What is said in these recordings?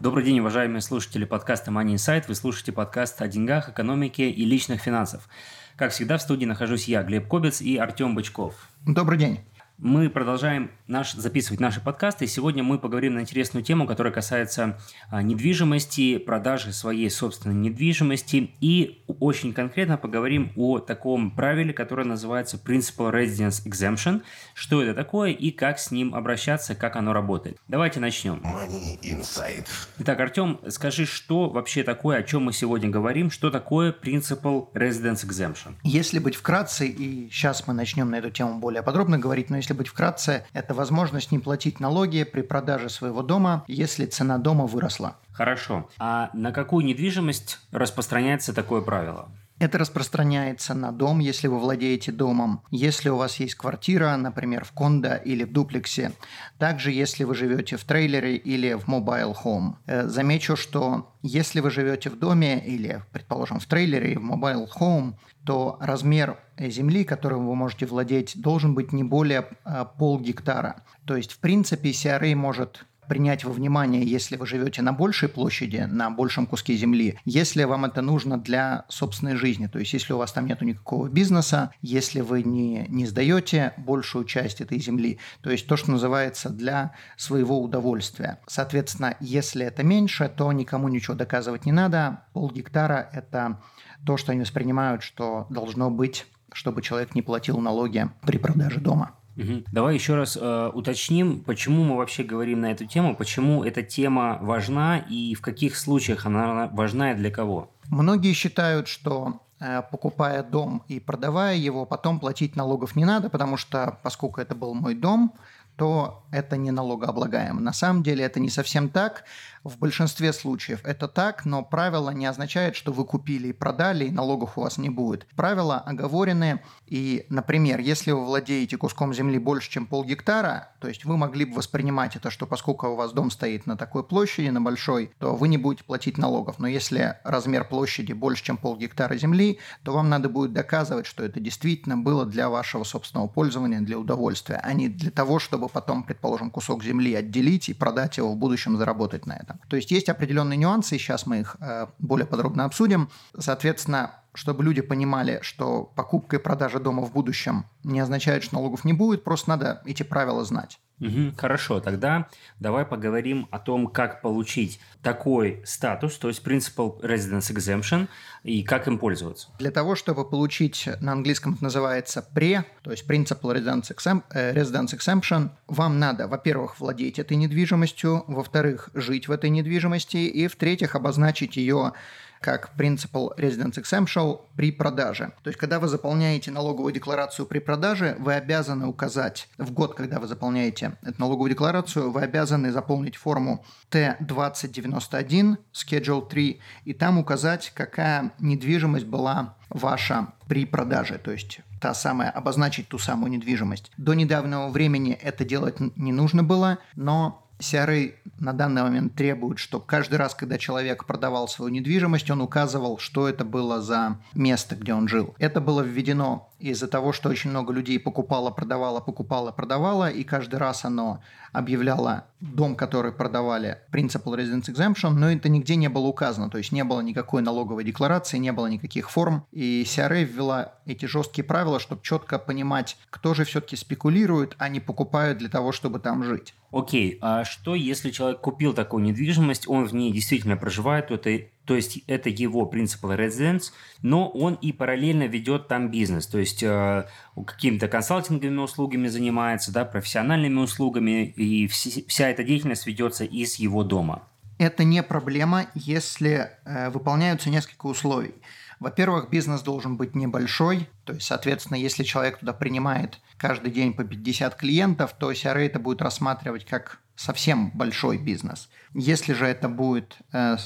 Добрый день, уважаемые слушатели подкаста Money Insight. Вы слушаете подкаст о деньгах, экономике и личных финансах. Как всегда, в студии нахожусь я, Глеб Кобец и Артем Бычков. Добрый день. Мы продолжаем наш, записывать наши подкасты, и сегодня мы поговорим на интересную тему, которая касается а, недвижимости, продажи своей собственной недвижимости, и очень конкретно поговорим о таком правиле, которое называется Principal Residence Exemption, что это такое и как с ним обращаться, как оно работает. Давайте начнем. Money Inside. Итак, Артем, скажи, что вообще такое, о чем мы сегодня говорим, что такое Principal Residence Exemption? Если быть вкратце, и сейчас мы начнем на эту тему более подробно говорить, но если если быть вкратце, это возможность не платить налоги при продаже своего дома, если цена дома выросла. Хорошо. А на какую недвижимость распространяется такое правило? Это распространяется на дом, если вы владеете домом, если у вас есть квартира, например, в кондо или в дуплексе, также если вы живете в трейлере или в mobile home. Э, замечу, что если вы живете в доме или, предположим, в трейлере и в mobile home, то размер земли, которым вы можете владеть, должен быть не более а, пол гектара. То есть, в принципе, CRA может принять во внимание, если вы живете на большей площади, на большем куске земли, если вам это нужно для собственной жизни, то есть если у вас там нет никакого бизнеса, если вы не, не сдаете большую часть этой земли, то есть то, что называется для своего удовольствия. Соответственно, если это меньше, то никому ничего доказывать не надо. Пол гектара – это то, что они воспринимают, что должно быть, чтобы человек не платил налоги при продаже дома. Угу. Давай еще раз э, уточним, почему мы вообще говорим на эту тему, почему эта тема важна и в каких случаях она важна и для кого. Многие считают, что э, покупая дом и продавая его, потом платить налогов не надо, потому что, поскольку это был мой дом, то это не налогооблагаемо. На самом деле это не совсем так. В большинстве случаев это так, но правило не означает, что вы купили и продали, и налогов у вас не будет. Правила оговорены, и, например, если вы владеете куском земли больше, чем полгектара, то есть вы могли бы воспринимать это, что поскольку у вас дом стоит на такой площади, на большой, то вы не будете платить налогов. Но если размер площади больше, чем полгектара земли, то вам надо будет доказывать, что это действительно было для вашего собственного пользования, для удовольствия, а не для того, чтобы потом, предположим, кусок земли отделить и продать его в будущем, заработать на это этом. То есть есть определенные нюансы, сейчас мы их э, более подробно обсудим. Соответственно, чтобы люди понимали, что покупка и продажа дома в будущем не означает, что налогов не будет, просто надо эти правила знать. Угу, хорошо, тогда давай поговорим о том, как получить такой статус, то есть Principal Residence Exemption, и как им пользоваться. Для того, чтобы получить, на английском это называется PRE, то есть Principal Residence, Exemp, э, Residence Exemption, вам надо, во-первых, владеть этой недвижимостью, во-вторых, жить в этой недвижимости, и в-третьих, обозначить ее как Principal Residence Exemption при продаже. То есть, когда вы заполняете налоговую декларацию при продаже, вы обязаны указать в год, когда вы заполняете эту налоговую декларацию, вы обязаны заполнить форму Т2091 Schedule 3 и там указать, какая недвижимость была ваша при продаже, то есть та самая, обозначить ту самую недвижимость. До недавнего времени это делать не нужно было, но CRA на данный момент требуют, чтобы каждый раз, когда человек продавал свою недвижимость, он указывал, что это было за место, где он жил. Это было введено из-за того, что очень много людей покупало, продавало, покупало, продавало, и каждый раз оно объявляло дом, который продавали, Principal Residence Exemption, но это нигде не было указано, то есть не было никакой налоговой декларации, не было никаких форм, и CRA ввела эти жесткие правила, чтобы четко понимать, кто же все-таки спекулирует, а не покупают для того, чтобы там жить. Окей, а что если человек купил такую недвижимость, он в ней действительно проживает, то это то есть это его принципал residence, но он и параллельно ведет там бизнес, то есть э, какими-то консалтинговыми услугами занимается, да, профессиональными услугами, и вся, вся эта деятельность ведется из его дома. Это не проблема, если э, выполняются несколько условий. Во-первых, бизнес должен быть небольшой, то есть, соответственно, если человек туда принимает каждый день по 50 клиентов, то CRA это будет рассматривать как совсем большой бизнес. Если же это будет э,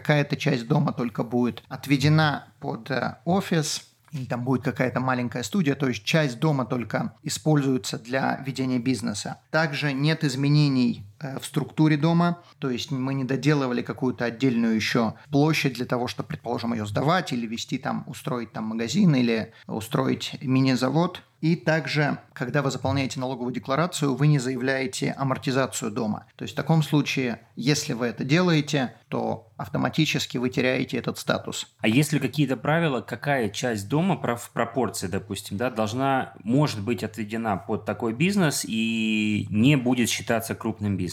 какая-то часть дома только будет отведена под э, офис, или там будет какая-то маленькая студия, то есть часть дома только используется для ведения бизнеса. Также нет изменений в структуре дома, то есть мы не доделывали какую-то отдельную еще площадь для того, чтобы, предположим, ее сдавать или вести там, устроить там магазин или устроить мини-завод. И также, когда вы заполняете налоговую декларацию, вы не заявляете амортизацию дома. То есть в таком случае, если вы это делаете, то автоматически вы теряете этот статус. А если какие-то правила, какая часть дома в пропорции, допустим, да, должна, может быть отведена под такой бизнес и не будет считаться крупным бизнесом?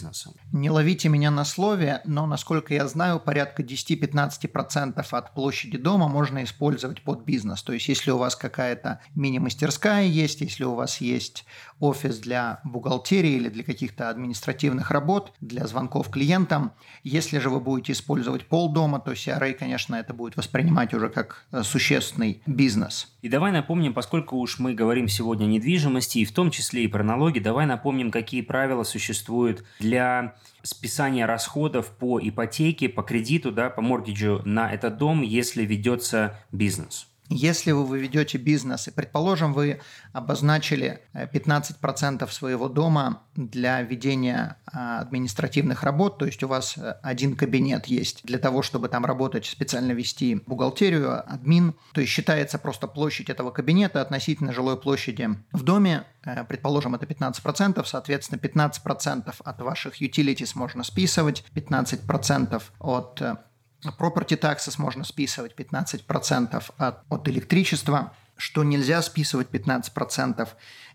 Не ловите меня на слове, но, насколько я знаю, порядка 10-15% от площади дома можно использовать под бизнес. То есть, если у вас какая-то мини-мастерская есть, если у вас есть офис для бухгалтерии или для каких-то административных работ, для звонков клиентам, если же вы будете использовать полдома, то CRA, конечно, это будет воспринимать уже как э, существенный бизнес. И давай напомним, поскольку уж мы говорим сегодня о недвижимости, и в том числе и про налоги, давай напомним, какие правила существуют для списания расходов по ипотеке, по кредиту, да, по моргиджу на этот дом, если ведется бизнес. Если вы выведете бизнес, и, предположим, вы обозначили 15% э, своего дома для ведения а, административных работ, то есть у вас э, один кабинет есть для того, чтобы там работать, специально вести бухгалтерию, админ, то есть считается просто площадь этого кабинета относительно жилой площади в доме, э, предположим, это 15%, соответственно, 15% от ваших utilities можно списывать, 15% от Property taxes можно списывать 15% от, от электричества, что нельзя списывать 15%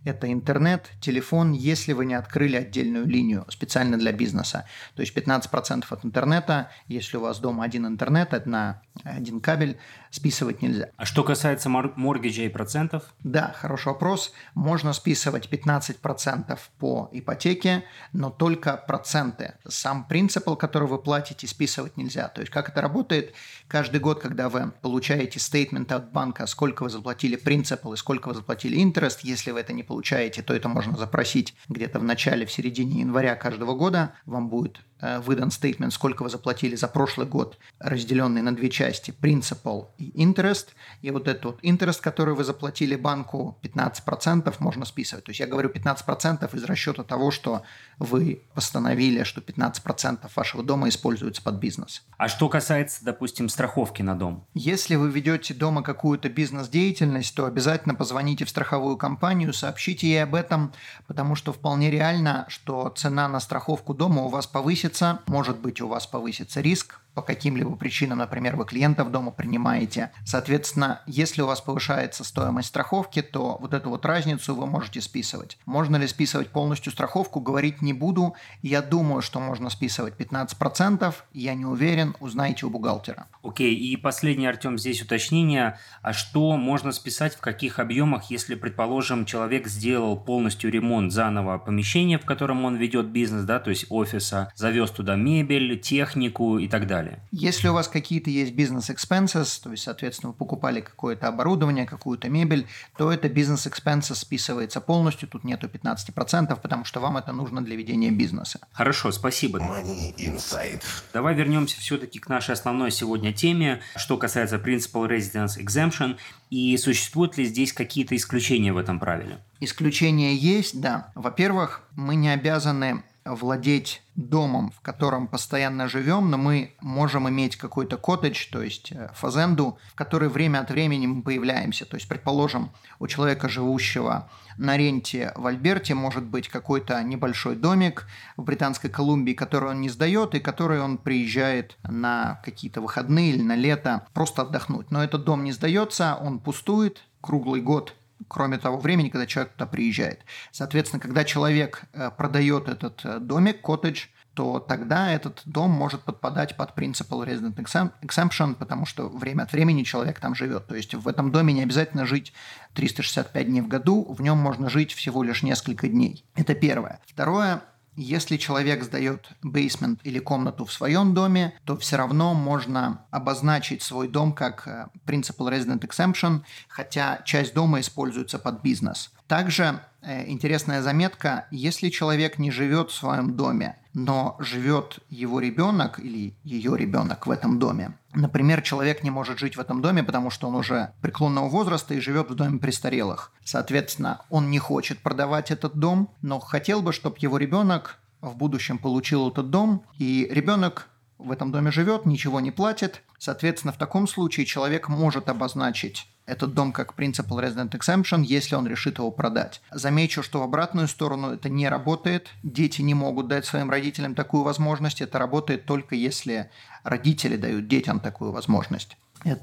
это интернет, телефон, если вы не открыли отдельную линию специально для бизнеса. То есть 15% от интернета, если у вас дома один интернет, одна, один кабель, списывать нельзя. А что касается мор- моргиджа и процентов? Да, хороший вопрос. Можно списывать 15% по ипотеке, но только проценты. Сам принципал, который вы платите, списывать нельзя. То есть как это работает? Каждый год, когда вы получаете стейтмент от банка, сколько вы заплатили принципал и сколько вы заплатили интерес, если вы это не получаете, то это можно запросить где-то в начале, в середине января каждого года. Вам будет выдан стейтмент, сколько вы заплатили за прошлый год, разделенный на две части, principal и interest. И вот этот вот interest, который вы заплатили банку, 15% можно списывать. То есть я говорю 15% из расчета того, что вы постановили, что 15% вашего дома используется под бизнес. А что касается, допустим, страховки на дом? Если вы ведете дома какую-то бизнес-деятельность, то обязательно позвоните в страховую компанию, сообщите ей об этом, потому что вполне реально, что цена на страховку дома у вас повысится повысится, может быть, у вас повысится риск, по каким-либо причинам, например, вы клиентов дома принимаете. Соответственно, если у вас повышается стоимость страховки, то вот эту вот разницу вы можете списывать. Можно ли списывать полностью страховку, говорить не буду. Я думаю, что можно списывать 15%. Я не уверен, узнайте у бухгалтера. Окей, okay, и последнее, Артем, здесь уточнение. А что можно списать в каких объемах, если, предположим, человек сделал полностью ремонт заново помещения, в котором он ведет бизнес, да, то есть офиса, завез туда мебель, технику и так далее? Далее. Если у вас какие-то есть бизнес-экспенсес, то есть, соответственно, вы покупали какое-то оборудование, какую-то мебель, то это бизнес-экспенсес списывается полностью, тут нету 15%, потому что вам это нужно для ведения бизнеса. Хорошо, спасибо. Money Insight. Давай вернемся все-таки к нашей основной сегодня теме, что касается Principal Residence Exemption, и существуют ли здесь какие-то исключения в этом правиле? Исключения есть, да. Во-первых, мы не обязаны владеть домом, в котором постоянно живем, но мы можем иметь какой-то коттедж, то есть э, фазенду, в которой время от времени мы появляемся. То есть, предположим, у человека, живущего на ренте в Альберте, может быть какой-то небольшой домик в Британской Колумбии, который он не сдает и который он приезжает на какие-то выходные или на лето просто отдохнуть. Но этот дом не сдается, он пустует круглый год кроме того времени, когда человек туда приезжает. Соответственно, когда человек э, продает этот э, домик, коттедж, то тогда этот дом может подпадать под Principal Resident Exemption, потому что время от времени человек там живет. То есть в этом доме не обязательно жить 365 дней в году, в нем можно жить всего лишь несколько дней. Это первое. Второе, если человек сдает бейсмент или комнату в своем доме, то все равно можно обозначить свой дом как э, Principal Resident Exemption, хотя часть дома используется под бизнес. Также э, интересная заметка, если человек не живет в своем доме но живет его ребенок или ее ребенок в этом доме. Например, человек не может жить в этом доме, потому что он уже преклонного возраста и живет в доме престарелых. Соответственно, он не хочет продавать этот дом, но хотел бы, чтобы его ребенок в будущем получил этот дом, и ребенок в этом доме живет, ничего не платит. Соответственно, в таком случае человек может обозначить этот дом как Principal Resident Exemption, если он решит его продать. Замечу, что в обратную сторону это не работает. Дети не могут дать своим родителям такую возможность. Это работает только если родители дают детям такую возможность.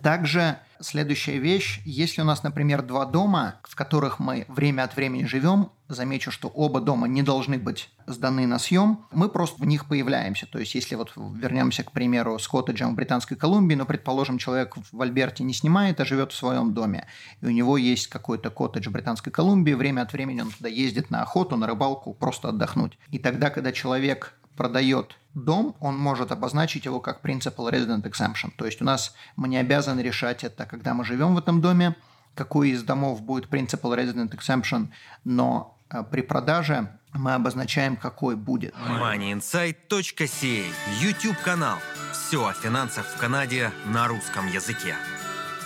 Также следующая вещь, если у нас, например, два дома, в которых мы время от времени живем, замечу, что оба дома не должны быть сданы на съем, мы просто в них появляемся. То есть, если вот вернемся, к примеру, с коттеджем в Британской Колумбии, но, предположим, человек в Альберте не снимает, а живет в своем доме, и у него есть какой-то коттедж в Британской Колумбии, время от времени он туда ездит на охоту, на рыбалку, просто отдохнуть. И тогда, когда человек продает дом, он может обозначить его как Principal Resident Exemption. То есть у нас мы не обязаны решать это, когда мы живем в этом доме, какой из домов будет Principal Resident Exemption, но э, при продаже мы обозначаем, какой будет. moneyinsight.ca YouTube канал. Все о финансах в Канаде на русском языке.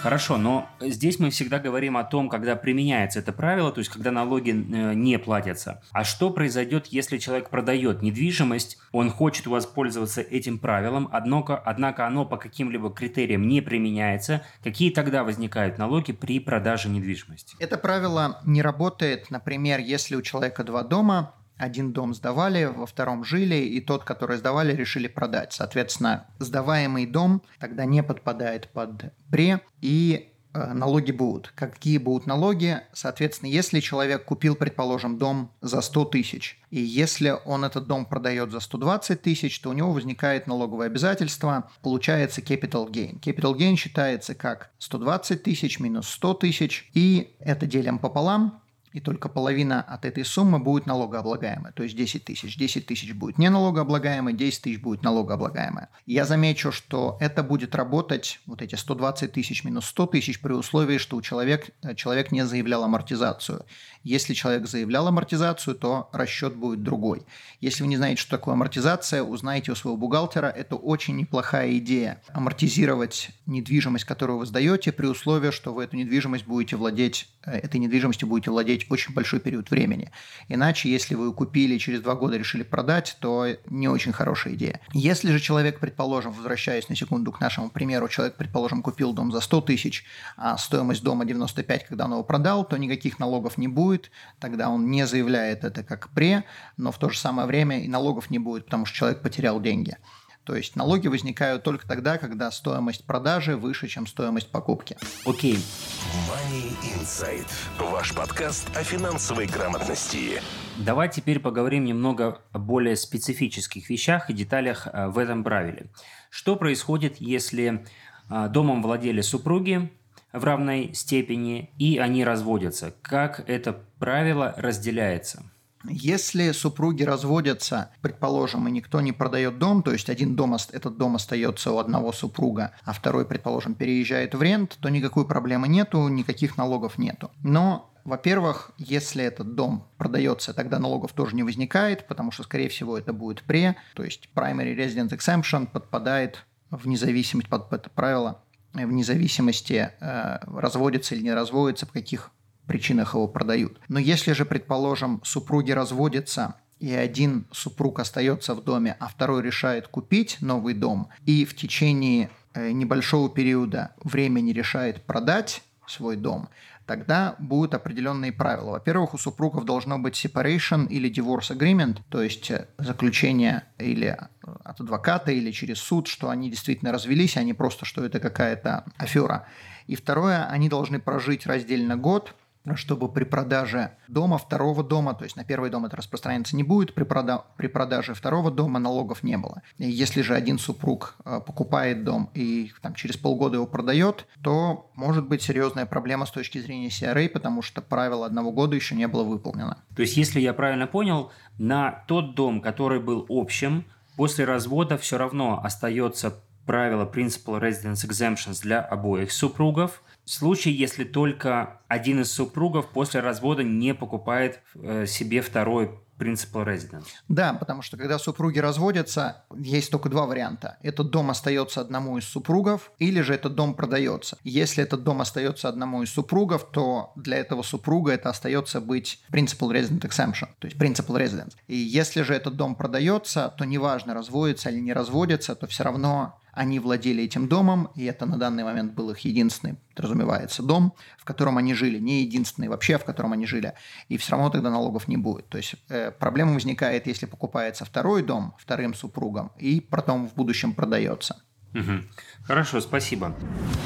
Хорошо, но здесь мы всегда говорим о том, когда применяется это правило, то есть когда налоги э, не платятся. А что произойдет, если человек продает недвижимость, он хочет воспользоваться этим правилом, однако, однако оно по каким-либо критериям не применяется, какие тогда возникают налоги при продаже недвижимости? Это правило не работает, например, если у человека два дома, один дом сдавали, во втором жили, и тот, который сдавали, решили продать. Соответственно, сдаваемый дом тогда не подпадает под пре, и э, налоги будут. Какие будут налоги? Соответственно, если человек купил, предположим, дом за 100 тысяч, и если он этот дом продает за 120 тысяч, то у него возникает налоговое обязательство, получается capital gain. Capital gain считается как 120 тысяч минус 100 тысяч, и это делим пополам, и только половина от этой суммы будет налогооблагаемая, то есть 10 тысяч. 10 тысяч будет не налогооблагаемая, 10 тысяч будет налогооблагаемая. Я замечу, что это будет работать, вот эти 120 тысяч минус 100 тысяч, при условии, что у человек, человек не заявлял амортизацию. Если человек заявлял амортизацию, то расчет будет другой. Если вы не знаете, что такое амортизация, узнайте у своего бухгалтера. Это очень неплохая идея. Амортизировать недвижимость, которую вы сдаете, при условии, что вы эту недвижимость будете владеть, э, этой недвижимостью будете владеть очень большой период времени. Иначе, если вы купили через два года решили продать, то не очень хорошая идея. Если же человек, предположим, возвращаясь на секунду к нашему примеру, человек, предположим, купил дом за 100 тысяч, а стоимость дома 95, когда он его продал, то никаких налогов не будет, тогда он не заявляет это как пре, но в то же самое время и налогов не будет, потому что человек потерял деньги. То есть налоги возникают только тогда, когда стоимость продажи выше, чем стоимость покупки. Окей. Money Insight. Ваш подкаст о финансовой грамотности. Давай теперь поговорим немного о более специфических вещах и деталях э, в этом правиле. Что происходит, если э, домом владели супруги, в равной степени, и они разводятся. Как это правило разделяется? Если супруги разводятся, предположим, и никто не продает дом, то есть один дом, этот дом остается у одного супруга, а второй, предположим, переезжает в рент, то никакой проблемы нету, никаких налогов нету. Но во-первых, если этот дом продается, тогда налогов тоже не возникает, потому что, скорее всего, это будет пре, то есть primary residence exemption подпадает в независимость под это правило вне зависимости, э, разводится или не разводится, по каких причинах его продают. Но если же, предположим, супруги разводятся, и один супруг остается в доме, а второй решает купить новый дом, и в течение э, небольшого периода времени решает продать свой дом, тогда будут определенные правила. Во-первых, у супругов должно быть separation или divorce agreement, то есть э, заключение или э, от адвоката, или через суд, что они действительно развелись, а не просто, что это какая-то афера. И второе, они должны прожить раздельно год, чтобы при продаже дома, второго дома, то есть на первый дом это распространяться не будет, при, прода при продаже второго дома налогов не было. И если же один супруг э, покупает дом и там, через полгода его продает, то может быть серьезная проблема с точки зрения CRA, потому что правило одного года еще не было выполнено. То есть, если я правильно понял, на тот дом, который был общим, после развода все равно остается правило Principal Residence Exemptions для обоих супругов – в случае, если только один из супругов после развода не покупает э, себе второй principal residence. Да, потому что когда супруги разводятся, есть только два варианта. Этот дом остается одному из супругов, или же этот дом продается. Если этот дом остается одному из супругов, то для этого супруга это остается быть principal resident exemption, то есть principal residence. И если же этот дом продается, то неважно, разводится или не разводится, то все равно они владели этим домом, и это на данный момент был их единственный, подразумевается, дом, в котором они жили. Не единственный вообще, в котором они жили. И все равно тогда налогов не будет. То есть э, проблема возникает, если покупается второй дом вторым супругом, и потом в будущем продается. Угу. Хорошо, спасибо.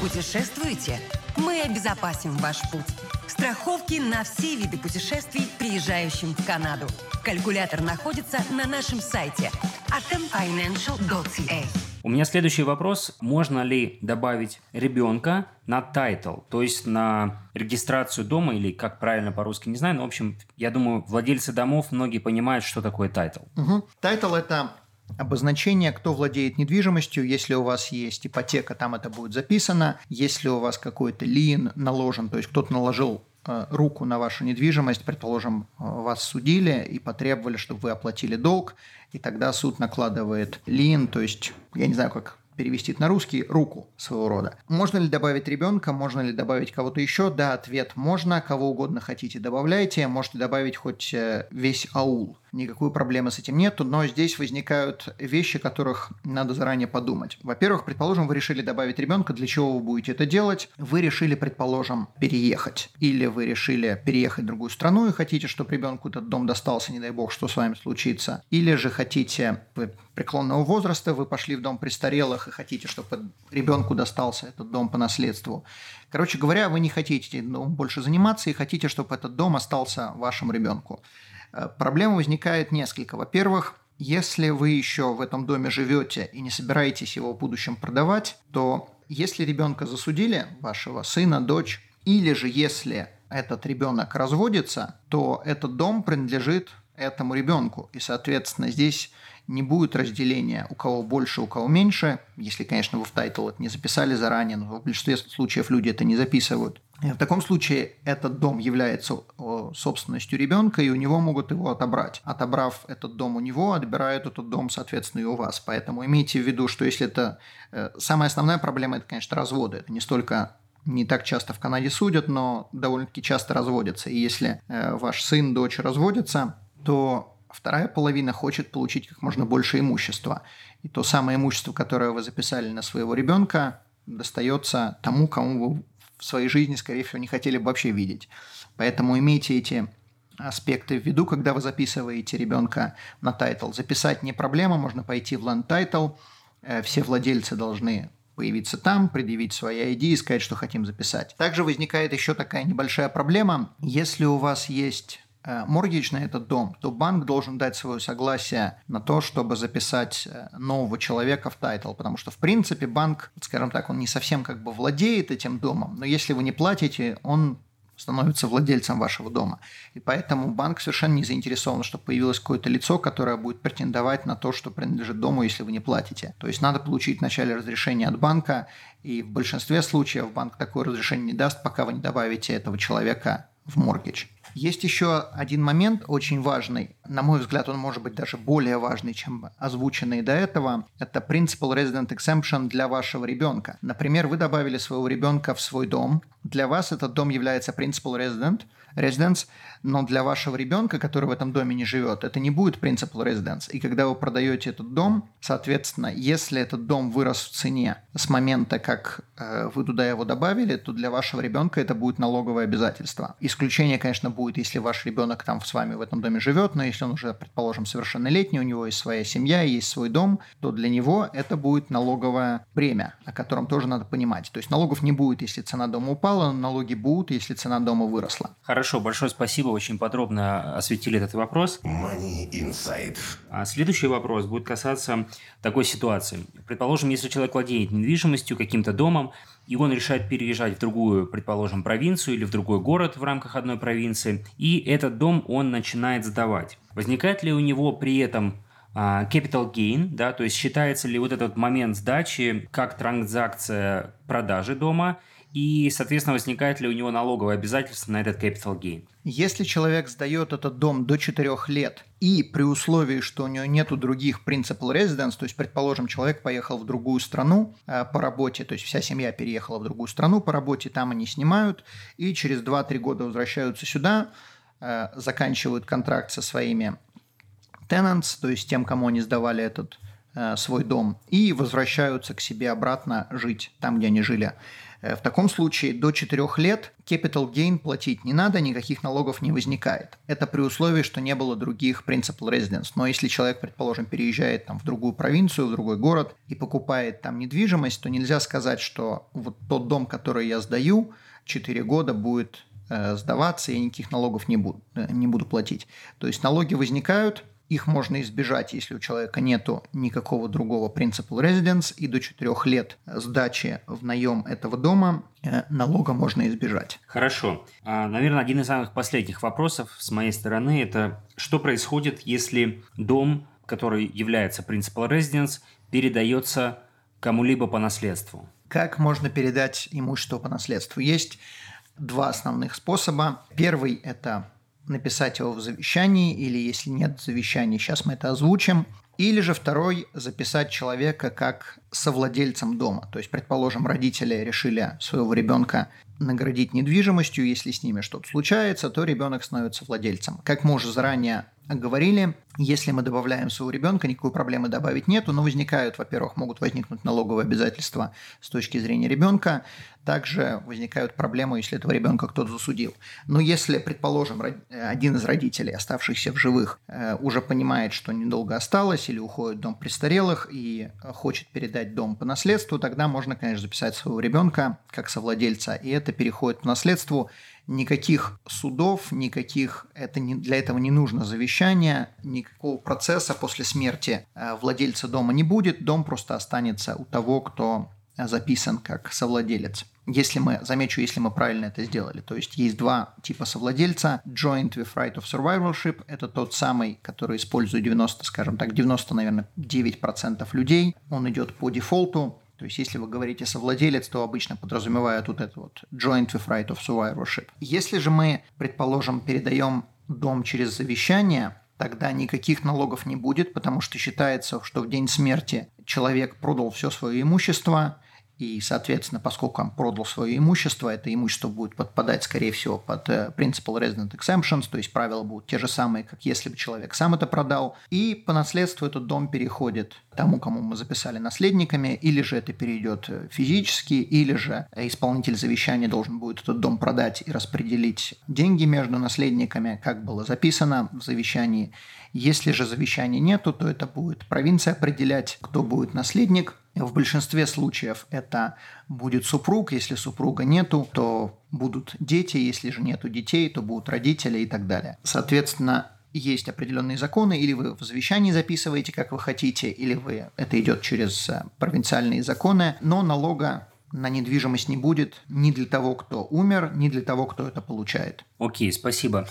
Путешествуете? Мы обезопасим ваш путь. Страховки на все виды путешествий, приезжающим в Канаду. Калькулятор находится на нашем сайте atomfinancial.ca. У меня следующий вопрос. Можно ли добавить ребенка на title, то есть на регистрацию дома, или как правильно по-русски, не знаю, но, в общем, я думаю, владельцы домов, многие понимают, что такое title. Угу. Title это обозначение, кто владеет недвижимостью. Если у вас есть ипотека, там это будет записано. Если у вас какой-то лин наложен, то есть кто-то наложил э, руку на вашу недвижимость, предположим, вас судили и потребовали, чтобы вы оплатили долг, и тогда суд накладывает лин, то есть, я не знаю, как перевести на русский, руку своего рода. Можно ли добавить ребенка, можно ли добавить кого-то еще? Да, ответ можно, кого угодно хотите добавляйте, можете добавить хоть э, весь аул никакой проблемы с этим нету, но здесь возникают вещи, которых надо заранее подумать. Во-первых, предположим, вы решили добавить ребенка, для чего вы будете это делать? Вы решили, предположим, переехать. Или вы решили переехать в другую страну и хотите, чтобы ребенку этот дом достался, не дай бог, что с вами случится. Или же хотите, вы преклонного возраста, вы пошли в дом престарелых и хотите, чтобы ребенку достался этот дом по наследству. Короче говоря, вы не хотите этим больше заниматься и хотите, чтобы этот дом остался вашему ребенку. Э, проблем возникает несколько. Во-первых, если вы еще в этом доме живете и не собираетесь его в будущем продавать, то если ребенка засудили, вашего сына, дочь, или же если этот ребенок разводится, то этот дом принадлежит этому ребенку. И, соответственно, здесь не будет разделения, у кого больше, у кого меньше, если, конечно, вы в title это не записали заранее, но в большинстве случаев люди это не записывают. И в таком случае этот дом является собственностью ребенка, и у него могут его отобрать. Отобрав этот дом у него, отбирают этот дом, соответственно, и у вас. Поэтому имейте в виду, что если это... Э, самая основная проблема – это, конечно, разводы. Это не столько не так часто в Канаде судят, но довольно-таки часто разводятся. И если э, ваш сын, дочь разводятся, то Вторая половина хочет получить как можно больше имущества. И то самое имущество, которое вы записали на своего ребенка, достается тому, кому вы в своей жизни, скорее всего, не хотели бы вообще видеть. Поэтому имейте эти аспекты в виду, когда вы записываете ребенка на title. Записать не проблема, можно пойти в Land Title, э, все владельцы должны появиться там, предъявить свои ID и сказать, что хотим записать. Также возникает еще такая небольшая проблема. Если у вас есть mortgage на этот дом, то банк должен дать свое согласие на то, чтобы записать э, нового человека в title, потому что, в принципе, банк, скажем так, он не совсем как бы владеет этим домом, но если вы не платите, он становится владельцем вашего дома. И поэтому банк совершенно не заинтересован, чтобы появилось какое-то лицо, которое будет претендовать на то, что принадлежит дому, если вы не платите. То есть надо получить вначале разрешение от банка, и в большинстве случаев банк такое разрешение не даст, пока вы не добавите этого человека в моргидж. Есть еще один момент очень важный, на мой взгляд, он может быть даже более важный, чем озвученный до этого. Это Principal Resident Exemption для вашего ребенка. Например, вы добавили своего ребенка в свой дом. Для вас этот дом является Principal Resident – residence, но для вашего ребенка, который в этом доме не живет, это не будет principal residence. И когда вы продаете этот дом, соответственно, если этот дом вырос в цене с момента, как э, вы туда его добавили, то для вашего ребенка это будет налоговое обязательство. Исключение, конечно, будет, если ваш ребенок там с вами в этом доме живет, но если он уже, предположим, совершеннолетний, у него есть своя семья, есть свой дом, то для него это будет налоговое бремя, о котором тоже надо понимать. То есть налогов не будет, если цена дома упала, но налоги будут, если цена дома выросла. Хорошо. Хорошо, большое спасибо, очень подробно осветили этот вопрос. Money Inside. А следующий вопрос будет касаться такой ситуации. Предположим, если человек владеет недвижимостью, каким-то домом, и он решает переезжать в другую, предположим, провинцию или в другой город в рамках одной провинции, и этот дом он начинает сдавать. Возникает ли у него при этом а, capital gain, да, то есть считается ли вот этот момент сдачи как транзакция продажи дома, и, соответственно, возникает ли у него налоговое обязательство на этот capital gain. Если человек сдает этот дом до 4 лет, и при условии, что у него нет других principal residence, то есть, предположим, человек поехал в другую страну э, по работе, то есть вся семья переехала в другую страну по работе, там они снимают, и через 2-3 года возвращаются сюда, э, заканчивают контракт со своими tenants, то есть тем, кому они сдавали этот э, свой дом, и возвращаются к себе обратно жить там, где они жили. Э, в таком случае до 4 лет capital gain платить не надо, никаких налогов не возникает. Это при условии, что не было других principal residence. Но если человек, предположим, переезжает там, в другую провинцию, в другой город и покупает там недвижимость, то нельзя сказать, что вот тот дом, который я сдаю, 4 года будет э, сдаваться, я никаких налогов не буду, э, не буду платить. То есть налоги возникают, их можно избежать, если у человека нету никакого другого principal residence, и до 4 лет сдачи в наем этого дома э, налога можно избежать. Хорошо. А, наверное, один из самых последних вопросов с моей стороны – это что происходит, если дом, который является principal residence, передается кому-либо по наследству? Как можно передать имущество по наследству? Есть два основных способа. Первый – это написать его в завещании, или если нет завещания, сейчас мы это озвучим. Или же второй – записать человека как совладельцем дома. То есть, предположим, родители решили своего ребенка наградить недвижимостью, если с ними что-то случается, то ребенок становится владельцем. Как мы уже заранее говорили, если мы добавляем своего ребенка, никакой проблемы добавить нету, но возникают, во-первых, могут возникнуть налоговые обязательства с точки зрения ребенка, также возникают проблемы, если этого ребенка кто-то засудил. Но если, предположим, один из родителей, оставшихся в живых, э, уже понимает, что недолго осталось или уходит в дом престарелых и хочет передать дом по наследству, тогда можно, конечно, записать своего ребенка как совладельца, и это переходит по наследству никаких судов, никаких, это не, для этого не нужно завещание, никакого процесса после смерти э, владельца дома не будет, дом просто останется у того, кто записан как совладелец. Если мы, замечу, если мы правильно это сделали. То есть есть два типа совладельца. Joint with right of survivorship – это тот самый, который использует 90, скажем так, 90, наверное, 9% людей. Он идет по дефолту. То есть, если вы говорите совладелец, то обычно подразумевают вот это вот joint with right of survivorship. Если же мы, предположим, передаем дом через завещание, тогда никаких налогов не будет, потому что считается, что в день смерти человек продал все свое имущество, и, соответственно, поскольку он продал свое имущество, это имущество будет подпадать, скорее всего, под э, Principal Resident Exemptions, то есть правила будут те же самые, как если бы человек сам это продал. И по наследству этот дом переходит тому, кому мы записали наследниками, или же это перейдет э, физически, или же исполнитель завещания должен будет этот дом продать и распределить деньги между наследниками, как было записано в завещании. Если же завещания нету, то это будет провинция определять, кто будет наследник – в большинстве случаев это будет супруг, если супруга нету, то будут дети, если же нету детей, то будут родители и так далее. Соответственно, есть определенные законы, или вы в завещании записываете, как вы хотите, или вы это идет через э, провинциальные законы, но налога на недвижимость не будет ни для того, кто умер, ни для того, кто это получает. Окей, спасибо.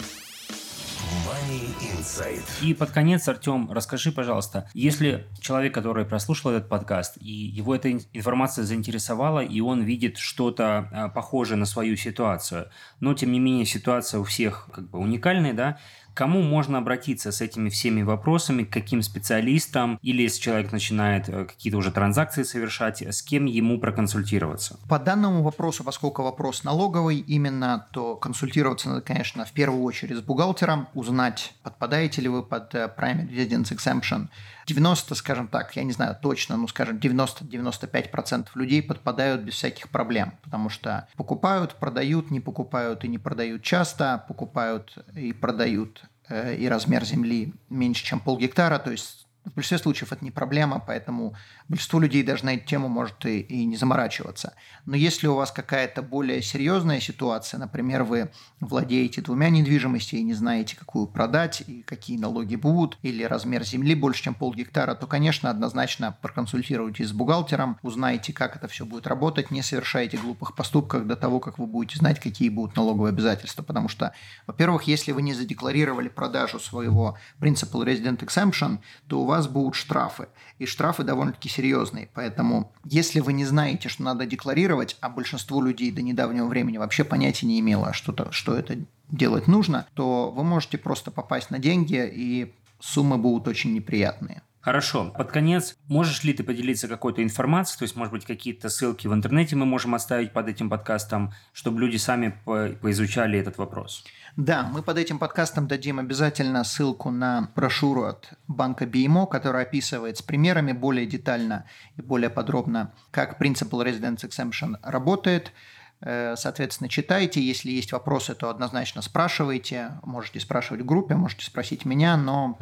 И под конец, Артем, расскажи, пожалуйста, если человек, который прослушал этот подкаст, и его эта информация заинтересовала, и он видит что-то а, похожее на свою ситуацию, но тем не менее ситуация у всех как бы уникальная, да, Кому можно обратиться с этими всеми вопросами, к каким специалистам, или если человек начинает э, какие-то уже транзакции совершать, с кем ему проконсультироваться? По данному вопросу, поскольку вопрос налоговый именно, то консультироваться надо, конечно, в первую очередь с бухгалтером, узнать, подпадаете ли вы под э, Primary Residence Exemption. 90, скажем так, я не знаю точно, ну, скажем, 90-95% людей подпадают без всяких проблем, потому что покупают, продают, не покупают и не продают часто, покупают и продают Э, и размер земли меньше, чем полгектара, то есть в большинстве случаев это не проблема, поэтому большинство людей даже на эту тему может и, и не заморачиваться. Но если у вас какая-то более серьезная ситуация, например, вы владеете двумя недвижимостями и не знаете, какую продать и какие налоги будут, или размер земли больше, чем полгектара, то, конечно, однозначно проконсультируйтесь с бухгалтером, узнайте, как это все будет работать, не совершайте глупых поступков до того, как вы будете знать, какие будут налоговые обязательства. Потому что, во-первых, если вы не задекларировали продажу своего Principal Resident Exemption, то у вас вас будут штрафы. И штрафы довольно-таки серьезные. Поэтому, если вы не знаете, что надо декларировать, а большинство людей до недавнего времени вообще понятия не имело, что, что это делать нужно, то вы можете просто попасть на деньги, и суммы будут очень неприятные. Хорошо. Под конец, можешь ли ты поделиться какой-то информацией, то есть, может быть, какие-то ссылки в интернете мы можем оставить под этим подкастом, чтобы люди сами по поизучали этот вопрос? Да, мы под этим подкастом дадим обязательно ссылку на брошюру от банка BMO, которая описывает с примерами более детально и более подробно, как Principal Residence Exemption работает – Э, соответственно, читайте. Если есть вопросы, то однозначно спрашивайте. Можете спрашивать в группе, можете спросить меня, но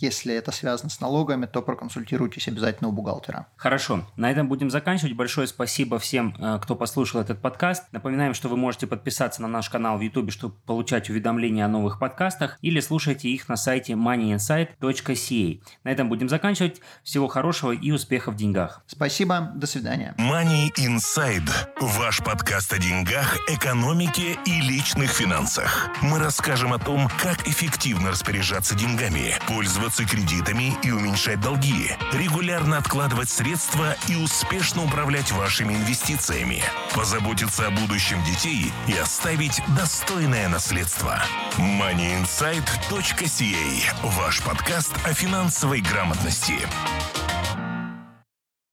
если это связано с налогами, то проконсультируйтесь обязательно у бухгалтера. Хорошо. На этом будем заканчивать. Большое спасибо всем, э, кто послушал этот подкаст. Напоминаем, что вы можете подписаться на наш канал в YouTube, чтобы получать уведомления о новых подкастах, или слушайте их на сайте moneyinsight.ca. На этом будем заканчивать. Всего хорошего и успехов в деньгах. Спасибо. До свидания. Money Inside. Ваш подкаст о деньгах, экономике и личных финансах. Мы расскажем о том, как эффективно распоряжаться деньгами, пользоваться кредитами и уменьшать долги, регулярно откладывать средства и успешно управлять вашими инвестициями, позаботиться о будущем детей и оставить достойное наследство. moneyinsight.ca – ваш подкаст о финансовой грамотности.